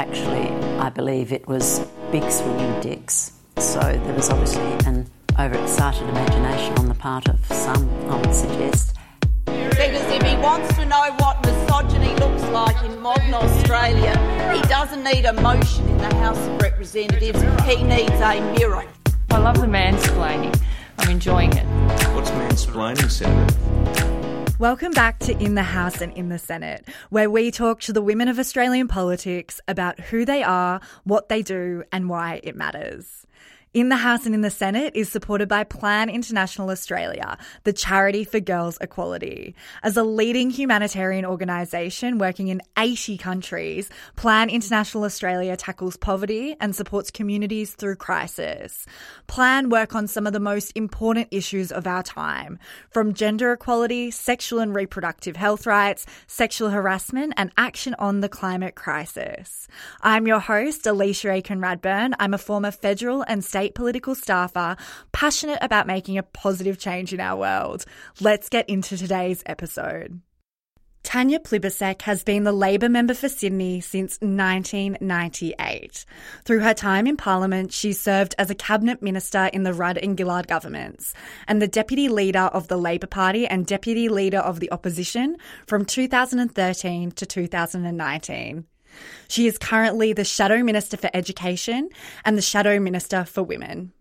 Actually, I believe it was big swinging dicks. So there was obviously an overexcited imagination on the part of some, I would suggest. Because if he wants to know what misogyny looks like in modern Australia, he doesn't need a motion in the House of Representatives, he needs a mirror. I love the mansplaining. I'm enjoying it. What's mansplaining, Senator? Welcome back to In the House and in the Senate, where we talk to the women of Australian politics about who they are, what they do, and why it matters. In the House and in the Senate is supported by Plan International Australia, the charity for girls' equality. As a leading humanitarian organisation working in 80 countries, Plan International Australia tackles poverty and supports communities through crisis. Plan work on some of the most important issues of our time, from gender equality, sexual and reproductive health rights, sexual harassment, and action on the climate crisis. I'm your host, Alicia Aiken Radburn. I'm a former federal and state state political staffer, passionate about making a positive change in our world. Let's get into today's episode. Tanya Plibersek has been the Labor member for Sydney since 1998. Through her time in Parliament, she served as a cabinet minister in the Rudd and Gillard governments and the deputy leader of the Labor Party and deputy leader of the opposition from 2013 to 2019. She is currently the Shadow Minister for Education and the Shadow Minister for Women.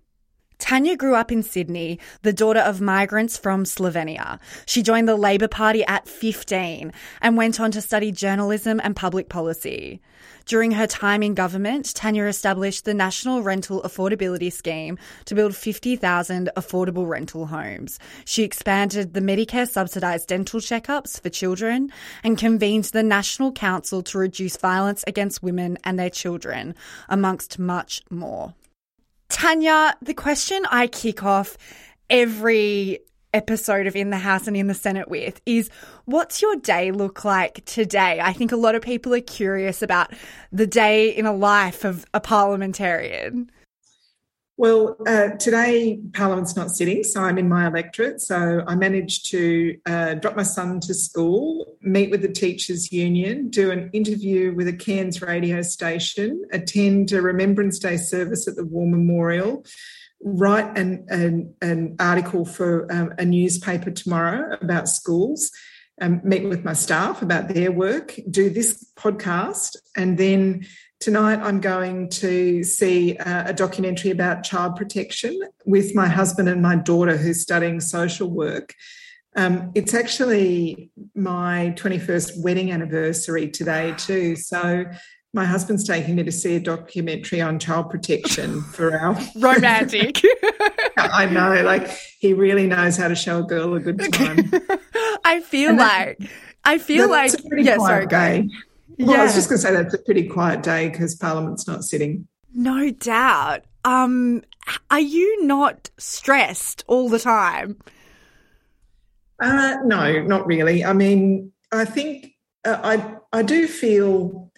Tanya grew up in Sydney, the daughter of migrants from Slovenia. She joined the Labor Party at 15 and went on to study journalism and public policy. During her time in government, Tanya established the National Rental Affordability Scheme to build 50,000 affordable rental homes. She expanded the Medicare subsidised dental checkups for children and convened the National Council to reduce violence against women and their children, amongst much more. Tanya, the question I kick off every episode of In the House and in the Senate with is what's your day look like today? I think a lot of people are curious about the day in a life of a parliamentarian. Well, uh, today Parliament's not sitting, so I'm in my electorate. So I managed to uh, drop my son to school, meet with the Teachers Union, do an interview with a Cairns radio station, attend a Remembrance Day service at the War Memorial, write an, an, an article for um, a newspaper tomorrow about schools, um, meet with my staff about their work, do this podcast, and then Tonight, I'm going to see a documentary about child protection with my husband and my daughter, who's studying social work. Um, it's actually my 21st wedding anniversary today, too. So, my husband's taking me to see a documentary on child protection for our romantic. I know, like he really knows how to show a girl a good time. I feel like I feel like yeah, sorry, day. Well, yeah. I was just going to say that's a pretty quiet day because Parliament's not sitting. No doubt. Um, are you not stressed all the time? Uh, no, not really. I mean, I think uh, I I do feel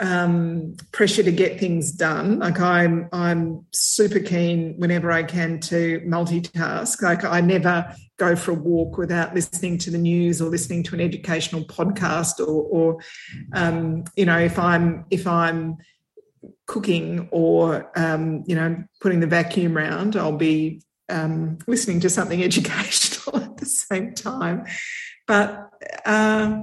um, pressure to get things done. Like I'm, I'm super keen whenever I can to multitask. Like I never go for a walk without listening to the news or listening to an educational podcast, or, or um, you know, if I'm if I'm cooking or um, you know putting the vacuum round, I'll be um, listening to something educational at the same time. But uh,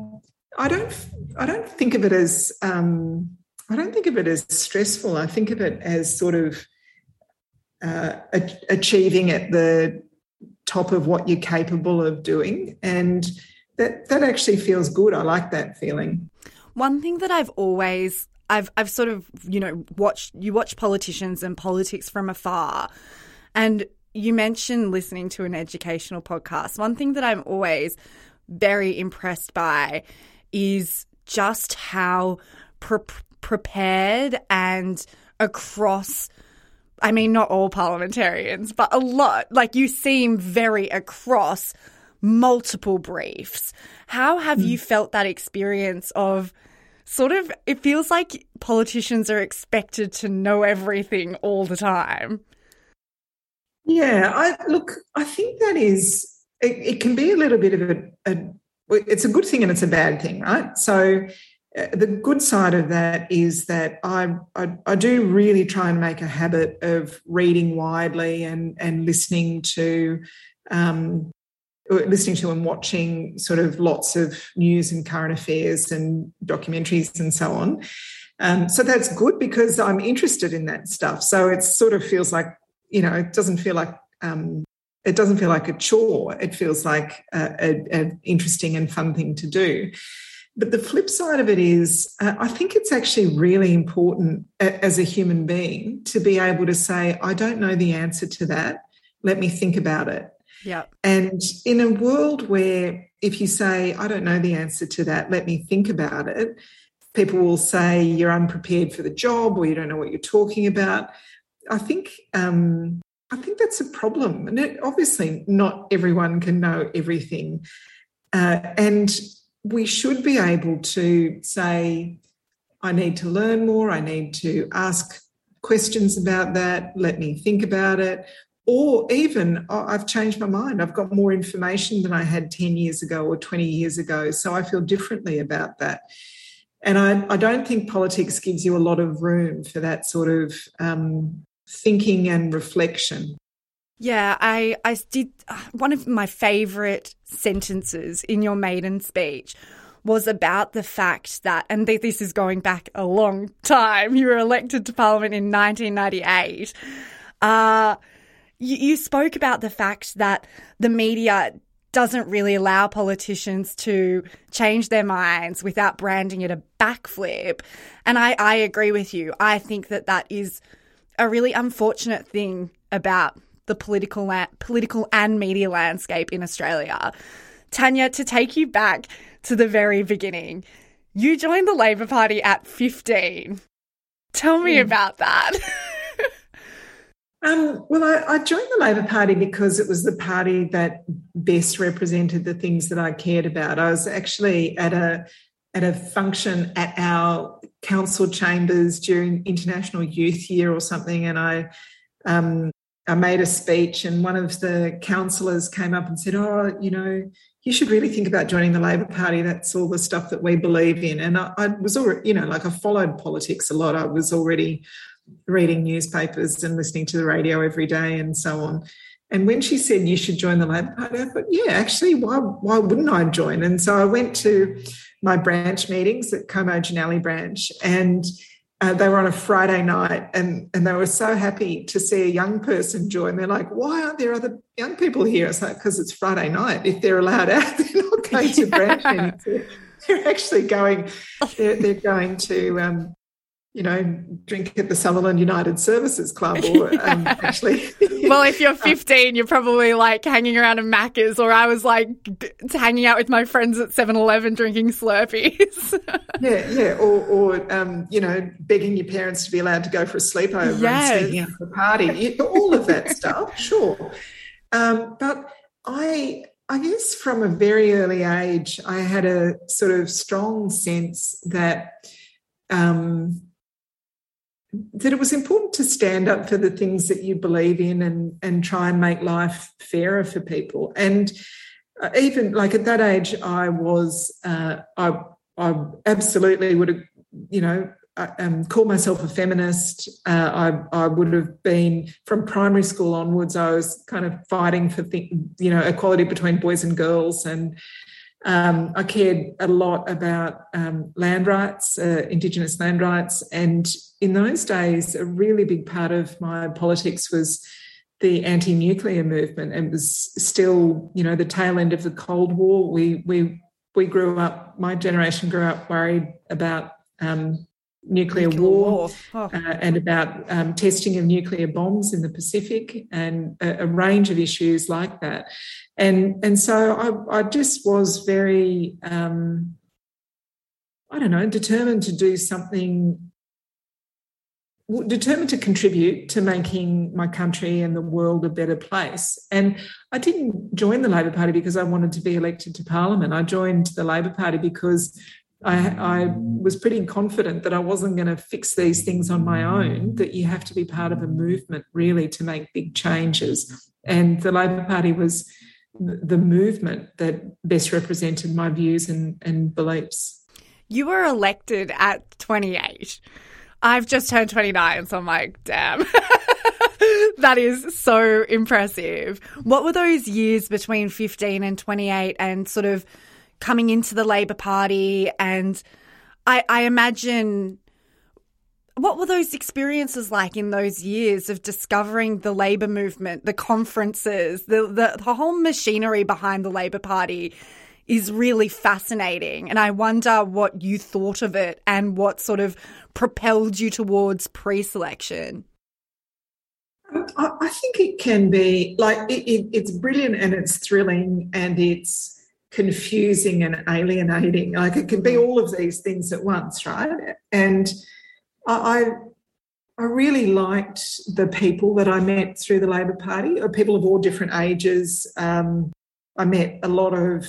I don't I don't think of it as um, I don't think of it as stressful. I think of it as sort of uh, achieving at the top of what you're capable of doing, and that that actually feels good. I like that feeling. One thing that I've always I've I've sort of you know watched you watch politicians and politics from afar, and you mentioned listening to an educational podcast. One thing that I'm always very impressed by is just how pre- prepared and across I mean, not all parliamentarians, but a lot. Like you seem very across multiple briefs. How have mm. you felt that experience of sort of, it feels like politicians are expected to know everything all the time? Yeah, I look, I think that is, it, it can be a little bit of a, a, it's a good thing and it's a bad thing, right? So, the good side of that is that I, I, I do really try and make a habit of reading widely and and listening to um, listening to and watching sort of lots of news and current affairs and documentaries and so on. Um, so that's good because I'm interested in that stuff. So it sort of feels like you know it doesn't feel like um, it doesn't feel like a chore. It feels like an interesting and fun thing to do. But the flip side of it is, uh, I think it's actually really important as a human being to be able to say, I don't know the answer to that. Let me think about it. Yeah. And in a world where if you say, I don't know the answer to that, let me think about it, people will say you're unprepared for the job or you don't know what you're talking about. I think um, I think that's a problem. And it, obviously, not everyone can know everything. Uh, and we should be able to say, I need to learn more, I need to ask questions about that, let me think about it. Or even, oh, I've changed my mind, I've got more information than I had 10 years ago or 20 years ago, so I feel differently about that. And I, I don't think politics gives you a lot of room for that sort of um, thinking and reflection. Yeah, I I did one of my favorite sentences in your maiden speech was about the fact that and this is going back a long time. You were elected to parliament in 1998. Uh you, you spoke about the fact that the media doesn't really allow politicians to change their minds without branding it a backflip. And I, I agree with you. I think that that is a really unfortunate thing about the political la- political and media landscape in Australia. Tanya, to take you back to the very beginning, you joined the Labor Party at 15. Tell me mm. about that. um, well, I, I, joined the Labor Party because it was the party that best represented the things that I cared about. I was actually at a at a function at our council chambers during International Youth Year or something, and I um, I made a speech, and one of the councillors came up and said, "Oh, you know, you should really think about joining the Labor Party. That's all the stuff that we believe in." And I, I was already, you know, like I followed politics a lot. I was already reading newspapers and listening to the radio every day, and so on. And when she said you should join the Labor Party, I thought, yeah, actually, why why wouldn't I join? And so I went to my branch meetings at Como Jannali branch, and uh, they were on a Friday night and, and they were so happy to see a young person join. They're like, why aren't there other young people here? It's like, because it's Friday night. If they're allowed out, they're not going to branch meetings. They're actually going, they're, they're going to um, you know, drink at the Sutherland United Services Club or um, actually. Well, if you're 15, you're probably like hanging around at Macca's, or I was like hanging out with my friends at 7 Eleven drinking Slurpees. yeah, yeah. Or, or um, you know, begging your parents to be allowed to go for a sleepover yes. and sneaking out for a party. All of that stuff, sure. Um, but I. I guess from a very early age, I had a sort of strong sense that um, that it was important to stand up for the things that you believe in and and try and make life fairer for people and uh, even like at that age i was uh, i i absolutely would have you know uh, um, call myself a feminist. Uh, I, I would have been from primary school onwards. I was kind of fighting for the, you know equality between boys and girls, and um, I cared a lot about um, land rights, uh, Indigenous land rights. And in those days, a really big part of my politics was the anti nuclear movement. It was still, you know, the tail end of the Cold War. We, we, we grew up, my generation grew up worried about um, nuclear, nuclear war, war. Oh. Uh, and about um, testing of nuclear bombs in the Pacific and a, a, range of issues like that. And, and so I, I just was very, um, I don't know, determined to do something determined to contribute to making my country and the world a better place. And I didn't join the Labor Party because I wanted to be elected to Parliament. I joined the Labor Party because I, I was pretty confident that I wasn't going to fix these things on my own, that you have to be part of a movement really to make big changes. And the Labor Party was the movement that best represented my views and, and beliefs. You were elected at 28. I've just turned 29, so I'm like, damn. that is so impressive. What were those years between 15 and 28 and sort of coming into the Labor Party? And I, I imagine what were those experiences like in those years of discovering the labor movement, the conferences, the, the, the whole machinery behind the Labor Party? is really fascinating. And I wonder what you thought of it and what sort of propelled you towards pre selection. I think it can be like it, it, it's brilliant and it's thrilling and it's confusing and alienating. Like it can be all of these things at once, right? And I, I really liked the people that I met through the Labor Party, or people of all different ages. Um, I met a lot of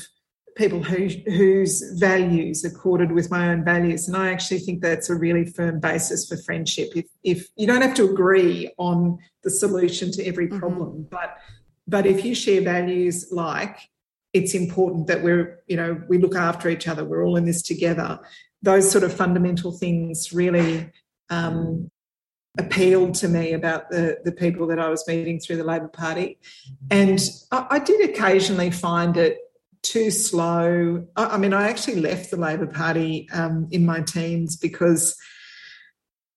people who, whose values accorded with my own values. And I actually think that's a really firm basis for friendship. If, if you don't have to agree on the solution to every mm-hmm. problem, mm-hmm. but but if you share values like it's important that we're you know we look after each other, we're all in this together. Those sort of fundamental things really um, appealed to me about the, the people that I was meeting through the Labor Party. And I, I did occasionally find it too slow. I, mean, I actually left the Labor Party um, in my teens because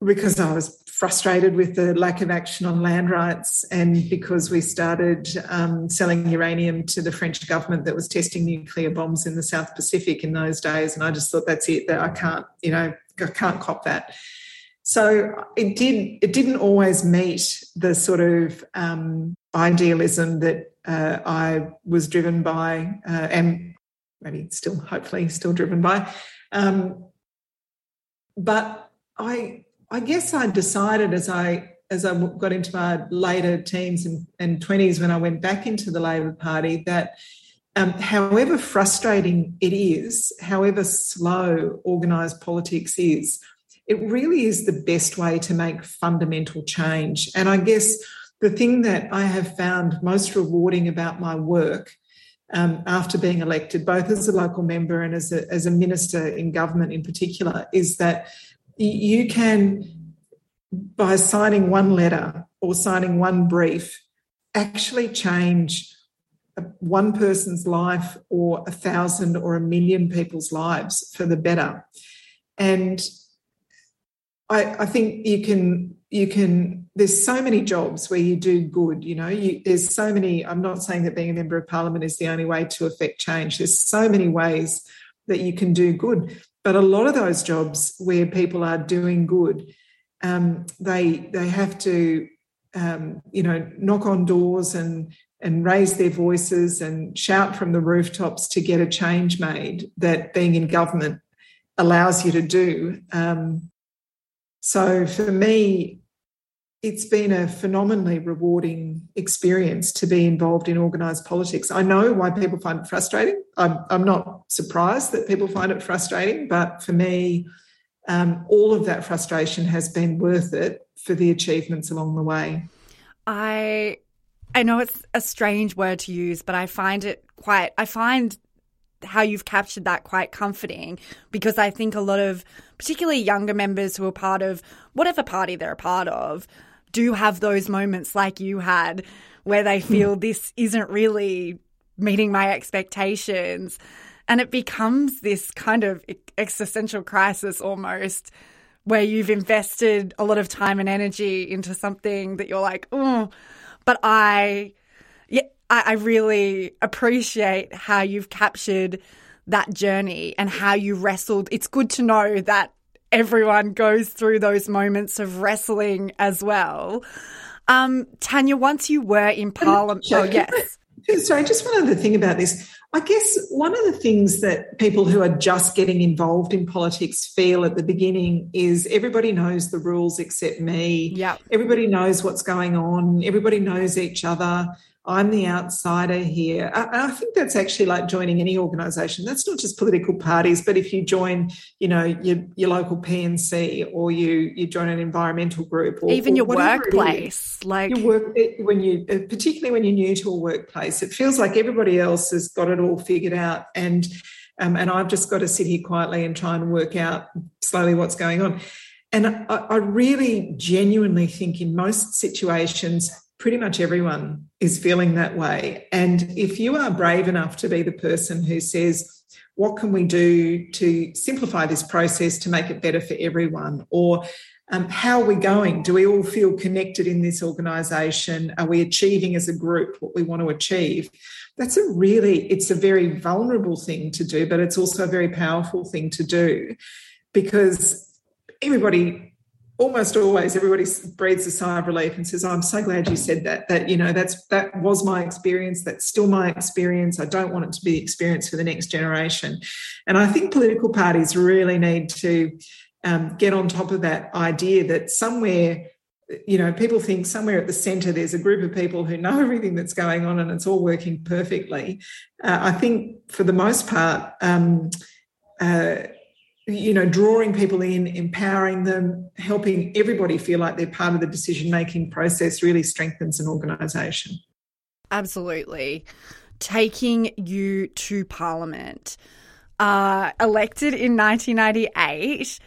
because I was frustrated with the lack of action on land rights, and because we started um, selling uranium to the French government that was testing nuclear bombs in the South Pacific in those days, and I just thought that's it. That I can't, you know, I can't cop that. So it did. It didn't always meet the sort of um, idealism that uh, I was driven by, uh, and maybe still, hopefully, still driven by. Um, but I, I guess I decided as I as I got into my later teens and, 20s when I went back into the Labor Party that um, however frustrating it is, however slow organised politics is, it really is the best way to make fundamental change. And I guess the thing that I have found most rewarding about my work um, after being elected, both as a local member and as a, as a minister in government in particular, is that you can, by signing one letter or signing one brief, actually change one person's life or a thousand or a million people's lives for the better. And I, I think you can you can there's so many jobs where you do good you know you, there's so many i'm not saying that being a member of parliament is the only way to affect change there's so many ways that you can do good but a lot of those jobs where people are doing good um, they they have to um, you know knock on doors and and raise their voices and shout from the rooftops to get a change made that being in government allows you to do. Um, so for me, it's been a phenomenally rewarding experience to be involved in organised politics. I know why people find it frustrating. I'm, I'm not surprised that people find it frustrating, but for me, um, all of that frustration has been worth it for the achievements along the way. I I know it's a strange word to use, but I find it quite I find how you've captured that quite comforting because I think a lot of particularly younger members who are part of whatever party they're a part of do have those moments like you had where they hmm. feel this isn't really meeting my expectations and it becomes this kind of existential crisis almost where you've invested a lot of time and energy into something that you're like, oh, but I I, I really appreciate how you've captured that journey and how you wrestled. It's good to know that everyone goes through those moments of wrestling as well. Um, Tanya, once you were in Parliament, oh yes. Sorry, just one other thing about this. I guess one of the things that people who are just getting involved in politics feel at the beginning is everybody knows the rules except me. Yeah. Everybody knows what's going on. Everybody knows each other. I'm the outsider here. I, I, think that's actually like joining any organisation. That's not just political parties, but if you join, you know, your, your local P&C or you you join an environmental group or even or your workplace, like your work when you uh, particularly when you're new to a workplace, it feels like everybody else has got it all figured out, and um, and I've just got to sit here quietly and try and work out slowly what's going on. And I, I really genuinely think in most situations pretty much everyone is feeling that way. And if you are brave enough to be the person who says, what can we do to simplify this process to make it better for everyone? Or um, how are we going? Do we all feel connected in this organisation? Are we achieving as a group what we want to achieve? That's a really, it's a very vulnerable thing to do, but it's also a very powerful thing to do because everybody almost always everybody breathes a sigh of relief and says oh, i'm so glad you said that that you know that's that was my experience that's still my experience i don't want it to be the experience for the next generation. And i think political parties really need to um, get on top of that idea that somewhere you know people think somewhere at the center there's a group of people who know everything that's going on and it's all working perfectly. Uh, i think for the most part um, uh, you know, drawing people in, empowering them, helping everybody feel like they're part of the decision making process really strengthens an organisation. Absolutely. Taking you to Parliament, uh, elected in 1998,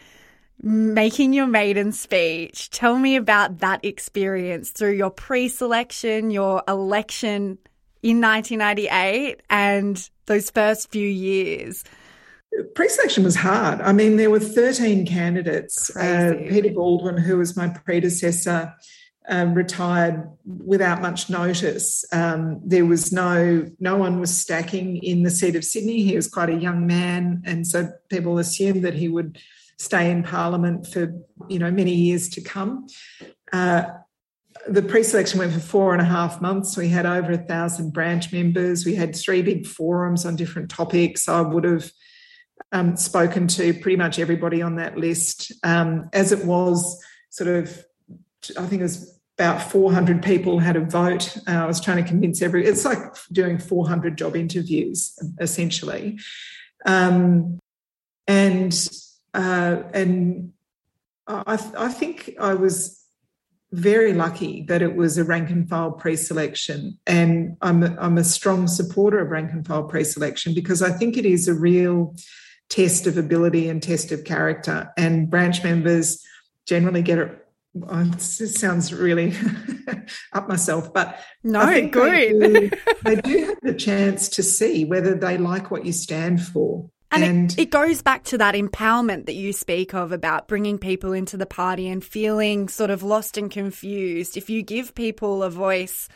making your maiden speech. Tell me about that experience through your pre selection, your election in 1998, and those first few years pre-selection was hard. I mean, there were 13 candidates. Uh, Peter Baldwin, who was my predecessor, um, retired without much notice. Um, there was no no one was stacking in the seat of Sydney. He was quite a young man, and so people assumed that he would stay in Parliament for you know many years to come. Uh, the pre-selection went for four and a half months. We had over a thousand branch members. We had three big forums on different topics. I would have um, spoken to pretty much everybody on that list. Um, as it was, sort of, I think it was about 400 people had a vote. Uh, I was trying to convince every. It's like doing 400 job interviews, essentially, um, and uh, and I, I think I was very lucky that it was a rank and file pre-selection and I'm a, I'm a strong supporter of rank and file pre-selection because I think it is a real test of ability and test of character. And branch members generally get it. Oh, this sounds really up myself, but no, good. They do, they do have the chance to see whether they like what you stand for. And, and it, it, goes back to that empowerment that you speak of about bringing people into the party and feeling sort of lost and confused. If you give people a voice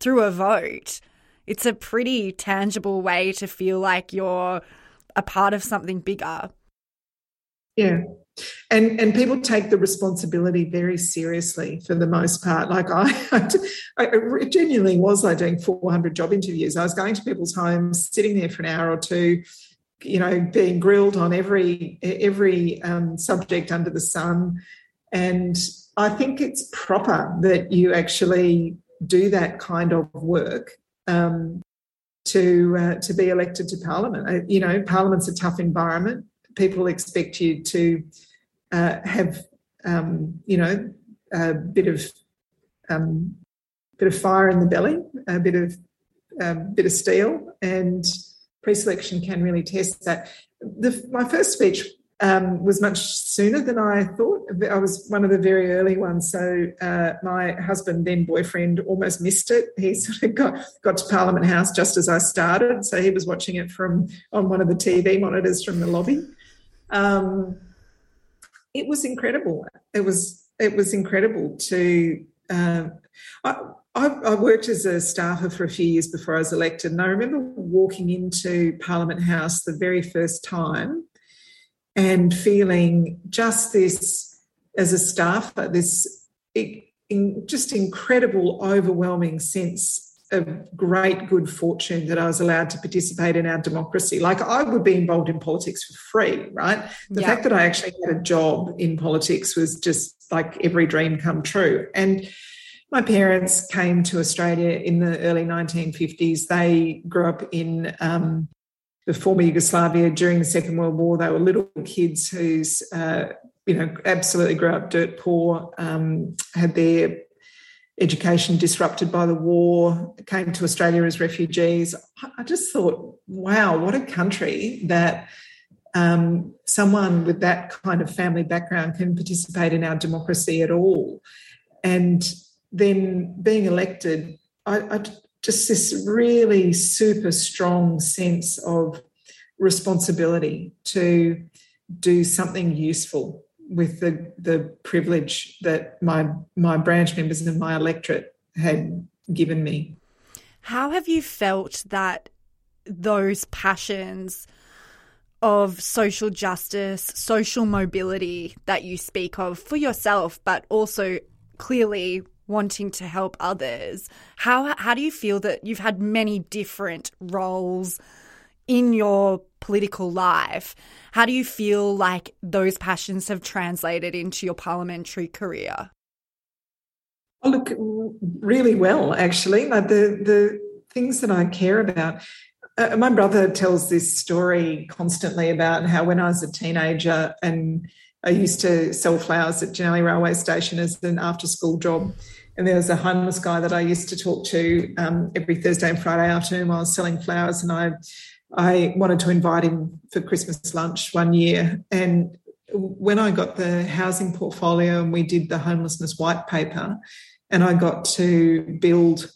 through a vote, it's a pretty tangible way to feel like you're a part of something bigger. Yeah. And and people take the responsibility very seriously for the most part. Like I, I, I genuinely was like doing 400 job interviews. I was going to people's homes, sitting there for an hour or two, you know, being grilled on every every um, subject under the sun. And I think it's proper that you actually do that kind of work um, to uh, to be elected to parliament. Uh, you know, parliament's a tough environment. People expect you to uh, have um, you know a bit of um, bit of fire in the belly, a bit of a bit of steel, and pre-selection can really test that. The, my first speech um, was much sooner than I thought. I was one of the very early ones. So uh, my husband, then boyfriend, almost missed it. He sort of got, got to Parliament House just as I started. So he was watching it from on one of the TV monitors from the lobby. Um, it was incredible. It was it was incredible to. Uh, I, I, I worked as a staffer for a few years before I was elected, and I remember walking into Parliament House the very first time and feeling just this as a staffer, this in, just incredible, overwhelming sense of great good fortune that I was allowed to participate in our democracy. Like I would be involved in politics for free, right? The yeah. fact that I actually had a job in politics was just like every dream come true. And my parents came to Australia in the early 1950s. They grew up in um, the former Yugoslavia during the Second World War. They were little kids whose, uh, you know, absolutely grew up dirt poor, um, had their education disrupted by the war, came to Australia as refugees. I just thought, wow, what a country that um, someone with that kind of family background can participate in our democracy at all. And then being elected, I, I just this really super strong sense of responsibility to do something useful with the the privilege that my my branch members and my electorate had given me. How have you felt that those passions of social justice, social mobility that you speak of for yourself, but also clearly wanting to help others. How how do you feel that you've had many different roles in your political life? How do you feel like those passions have translated into your parliamentary career? Oh, look, really well, actually. Like the the things that I care about. Uh, my brother tells this story constantly about how when I was a teenager and I used to sell flowers at Jannali Railway Station as an after school job. And there was a homeless guy that I used to talk to um, every Thursday and Friday afternoon while I was selling flowers. And I I wanted to invite him for Christmas lunch one year. And when I got the housing portfolio and we did the homelessness white paper, and I got to build,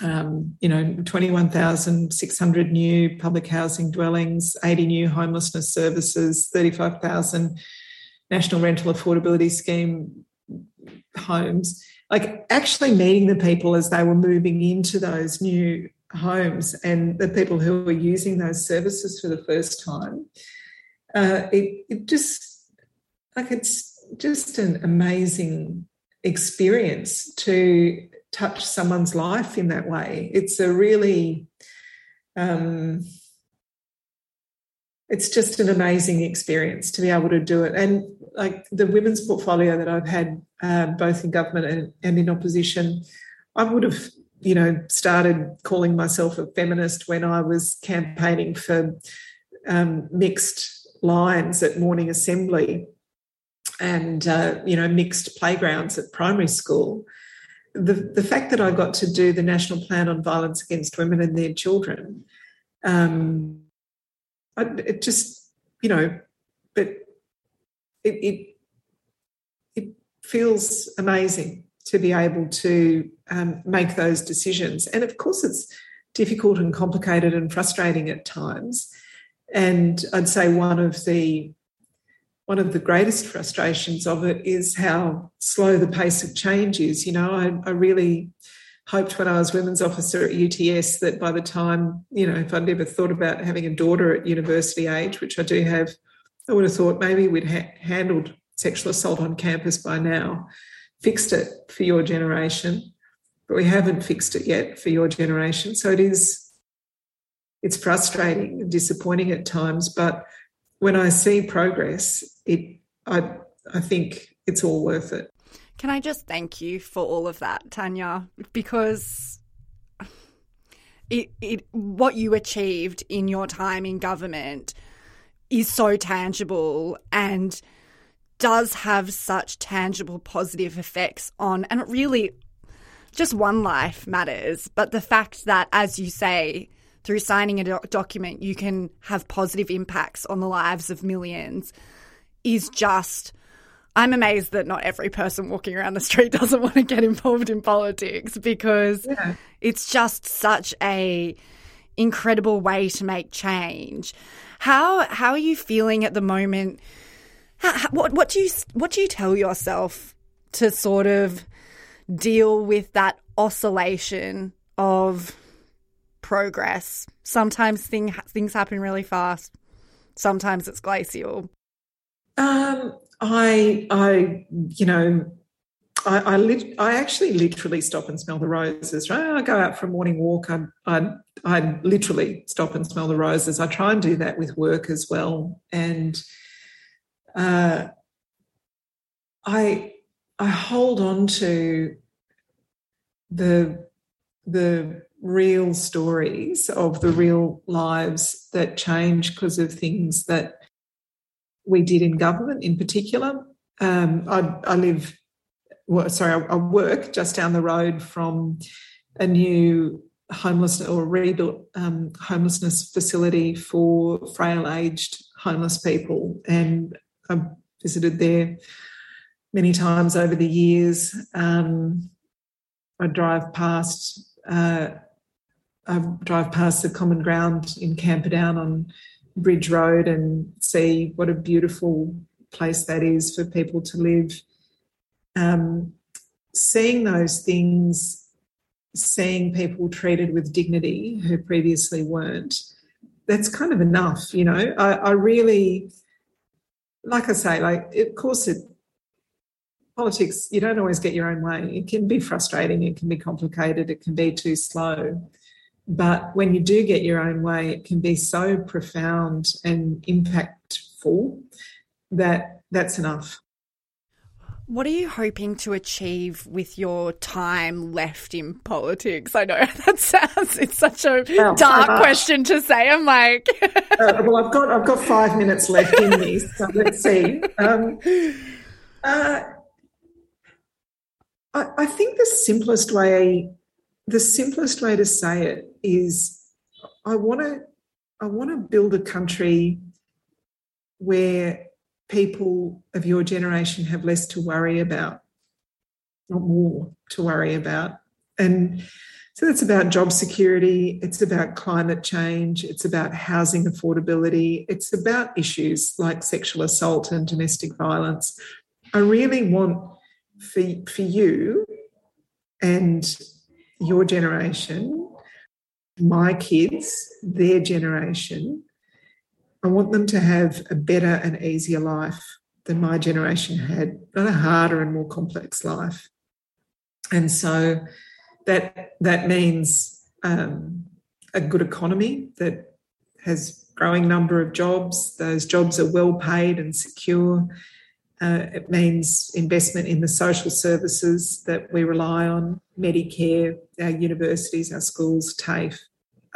um, you know, 21,600 new public housing dwellings, 80 new homelessness services, 35,000 National Rental Affordability Scheme homes. Like actually meeting the people as they were moving into those new homes and the people who were using those services for the first time, uh, it, it just like it's just an amazing experience to touch someone's life in that way. It's a really um, it's just an amazing experience to be able to do it. And like the women's portfolio that I've had, uh, both in government and, and in opposition, I would have you know, started calling myself a feminist when I was campaigning for um, mixed lines at morning assembly and, uh, you know, mixed playgrounds at primary school. The, the fact that I got to do the National Plan on Violence Against Women and Their Children, um, I, it just, you know, but it, it feels amazing to be able to um, make those decisions. And of course, it's difficult and complicated and frustrating at times. And I'd say one of the one of the greatest frustrations of it is how slow the pace of change is. You know, I, I really hoped when I was women's officer at UTS that by the time, you know, if I'd ever thought about having a daughter at university age, which I do have, I would have thought maybe we'd ha- handled sexual assault on campus by now fixed it for your generation, but we haven't fixed it yet for your generation. So it is, it's frustrating and disappointing at times. But when I see progress, it, I, I think it's all worth it. Can I just thank you for all of that, Tanya? Because it, it, what you achieved in your time in government is so tangible and does have such tangible positive effects on, and it really just one life matters. But the fact that, as you say, through signing a document, you can have positive impacts on the lives of millions is just. I'm amazed that not every person walking around the street doesn't want to get involved in politics because yeah. it's just such a incredible way to make change. How how are you feeling at the moment? How, what what do you what do you tell yourself to sort of deal with that oscillation of progress? Sometimes thing, things happen really fast. sometimes it's glacial? Um, I, I, you know, I, I, lit, I actually literally stop and smell the roses. Right, I go out for a morning walk. I, I, I literally stop and smell the roses. I try and do that with work as well, and uh, I, I hold on to the the real stories of the real lives that change because of things that we did in government in particular. Um, I, I, live, well, sorry, I, I, work just down the road from a new homeless or rebuilt um, homelessness facility for frail aged homeless people. And I've visited there many times over the years. Um, I drive past. Uh, I drive past the common ground in Camperdown on Bridge Road and see what a beautiful place that is for people to live. Um, seeing those things, seeing people treated with dignity who previously weren't, that's kind of enough, you know. I, I really, like I say, like of course it politics, you don't always get your own way. It can be frustrating, it can be complicated, it can be too slow. But when you do get your own way, it can be so profound and impactful that that's enough. What are you hoping to achieve with your time left in politics? I know that sounds it's such a oh, dark question to say. I'm like, uh, well, I've got I've got five minutes left in me, so let's see. Um, uh, I, I think the simplest way the simplest way to say it is I want to I want to build a country where people of your generation have less to worry about, not more to worry about. And so that's about job security, it's about climate change, it's about housing affordability, it's about issues like sexual assault and domestic violence. I really want for, for you and your generation, my kids, their generation, I want them to have a better and easier life than my generation had, not a harder and more complex life. And so that that means um, a good economy that has growing number of jobs. Those jobs are well paid and secure. Uh, it means investment in the social services that we rely on Medicare, our universities, our schools, TAFE,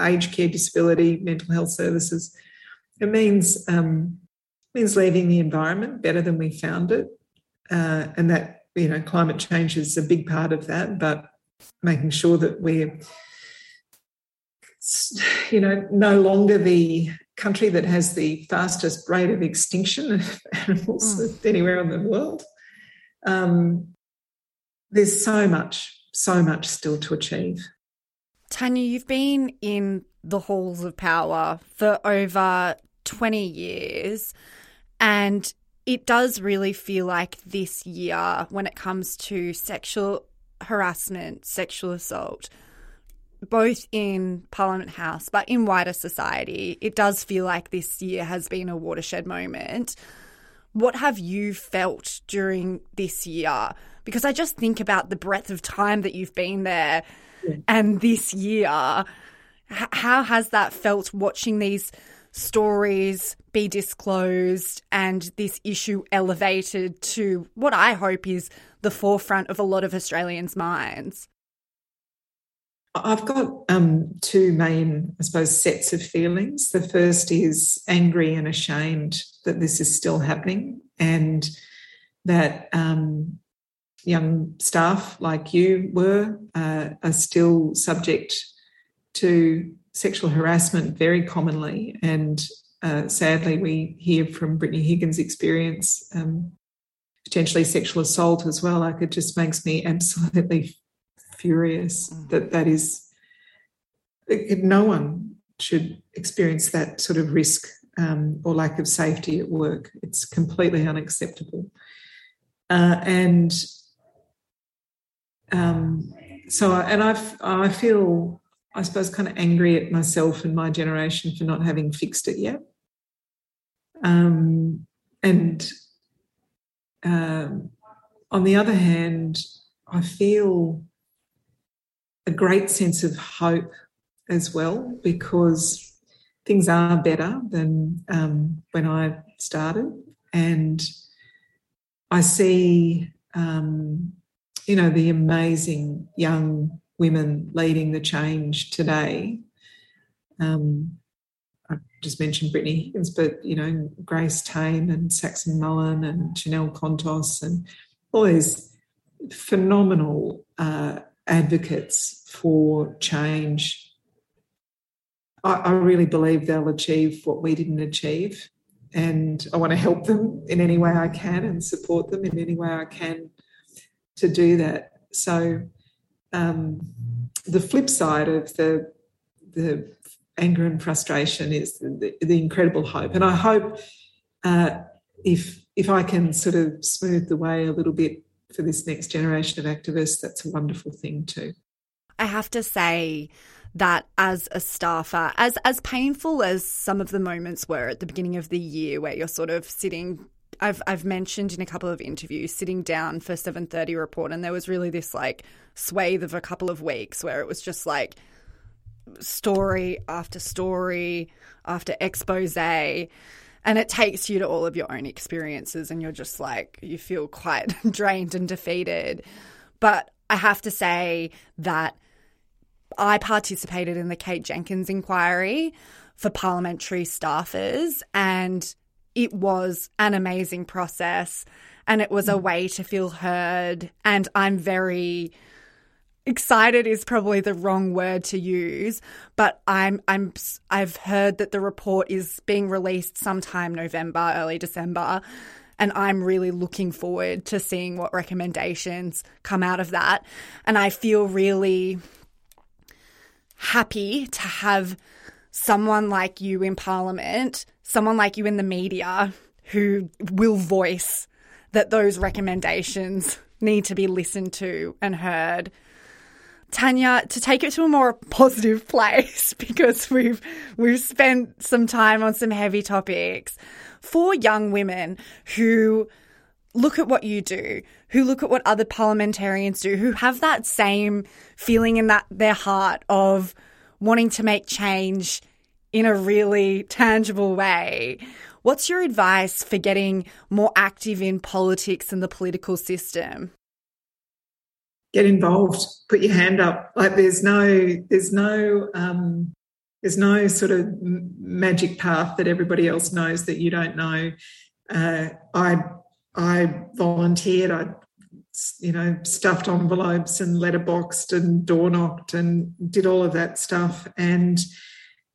aged care, disability, mental health services. It means um, means leaving the environment better than we found it, uh, and that you know climate change is a big part of that. But making sure that we're you know no longer the country that has the fastest rate of extinction of animals mm. anywhere in the world. Um, there's so much, so much still to achieve. Tanya, you've been in the halls of power for over 20 years, and it does really feel like this year, when it comes to sexual harassment, sexual assault, both in Parliament House but in wider society, it does feel like this year has been a watershed moment. What have you felt during this year? Because I just think about the breadth of time that you've been there yeah. and this year. How has that felt watching these stories be disclosed and this issue elevated to what I hope is the forefront of a lot of Australians' minds? I've got um, two main, I suppose, sets of feelings. The first is angry and ashamed that this is still happening and that um, young staff like you were uh, are still subject to sexual harassment very commonly. And uh, sadly, we hear from Brittany Higgins' experience, um, potentially sexual assault as well. Like it just makes me absolutely furious mm. that that is it, no one should experience that sort of risk um, or lack of safety at work. It's completely unacceptable. Uh, and um, so, I, and I, I feel, I suppose, kind of angry at myself and my generation for not having fixed it yet. Um, and um, on the other hand, I feel a great sense of hope as well because things are better than um, when I started. And I see, um, you know, the amazing young women leading the change today. Um, I just mentioned Brittany Higgins, but you know Grace Tame and Saxon Mullins and Chanel Contos and all these phenomenal uh, advocates for change. I, I really believe they'll achieve what we didn't achieve, and I want to help them in any way I can and support them in any way I can to do that. So, um, the flip side of the the anger and frustration is the, the incredible hope. And I hope uh, if if I can sort of smooth the way a little bit for this next generation of activists, that's a wonderful thing too. I have to say that as a staffer, as as painful as some of the moments were at the beginning of the year, where you're sort of sitting. I've I've mentioned in a couple of interviews sitting down for 7:30 report and there was really this like swathe of a couple of weeks where it was just like story after story after expose. And it takes you to all of your own experiences and you're just like you feel quite drained and defeated. But i have to say that i participated in the kate jenkins inquiry for parliamentary staffers and it was an amazing process and it was a mm. way to feel heard and i'm very excited is probably the wrong word to use, but I'm I'm I've heard that the report is being released sometime November, early December, and I'm really looking forward to seeing what recommendations come out of that. And I feel really happy to have someone like you in parliament, someone like you in the media who will voice that those recommendations need to be listened to and heard. Tanya, to take it to a more positive place because we've we've spent some time on some heavy topics. For young women who look at what you do, who look at what other parliamentarians do, who have that same feeling in that their heart of wanting to make change in a really tangible way. What's your advice for getting more active in politics and the political system? get involved put your hand up like there's no there's no um, there's no sort of magic path that everybody else knows that you don't know uh, i i volunteered i you know stuffed envelopes and letterboxed and door knocked and did all of that stuff. And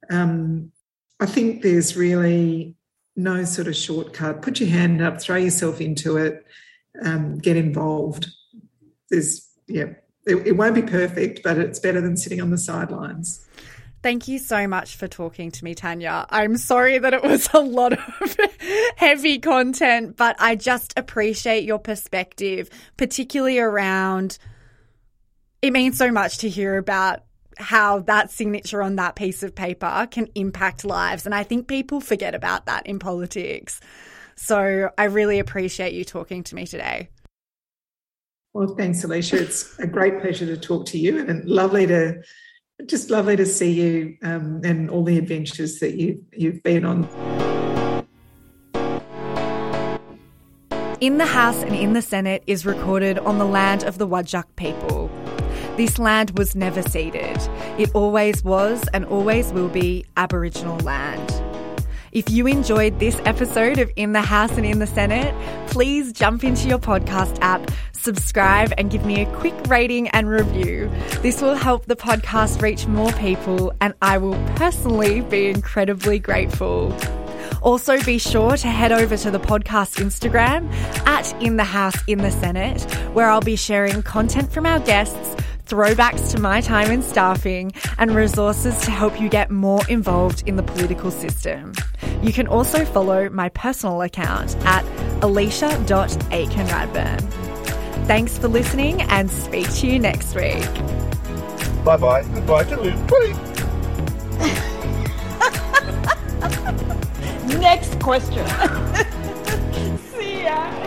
um, i think there's really no sort of shortcut. Put your hand up throw yourself into it um, get involved. There's yeah, it, it won't be perfect, but it's better than sitting on the sidelines. Thank you so much for talking to me, Tanya. I'm sorry that it was a lot of heavy content, but I just appreciate your perspective, particularly around it means so much to hear about how that signature on that piece of paper can impact lives. And I think people forget about that in politics. So I really appreciate you talking to me today. Well, thanks, Alicia. It's a great pleasure to talk to you and lovely to just lovely to see you um, and all the adventures that you you've been on. In the House and in the Senate is recorded on the land of the Whadjuk people. This land was never ceded. It always was and always will be Aboriginal land. If you enjoyed this episode of In the House and in the Senate, please jump into your podcast app, subscribe, and give me a quick rating and review. This will help the podcast reach more people, and I will personally be incredibly grateful. Also, be sure to head over to the podcast Instagram at In the House in the Senate, where I'll be sharing content from our guests throwbacks to my time in staffing, and resources to help you get more involved in the political system. You can also follow my personal account at alicia.aikenradburn. Thanks for listening and speak to you next week. Bye bye. Goodbye. To Lynn. Bye. Next question.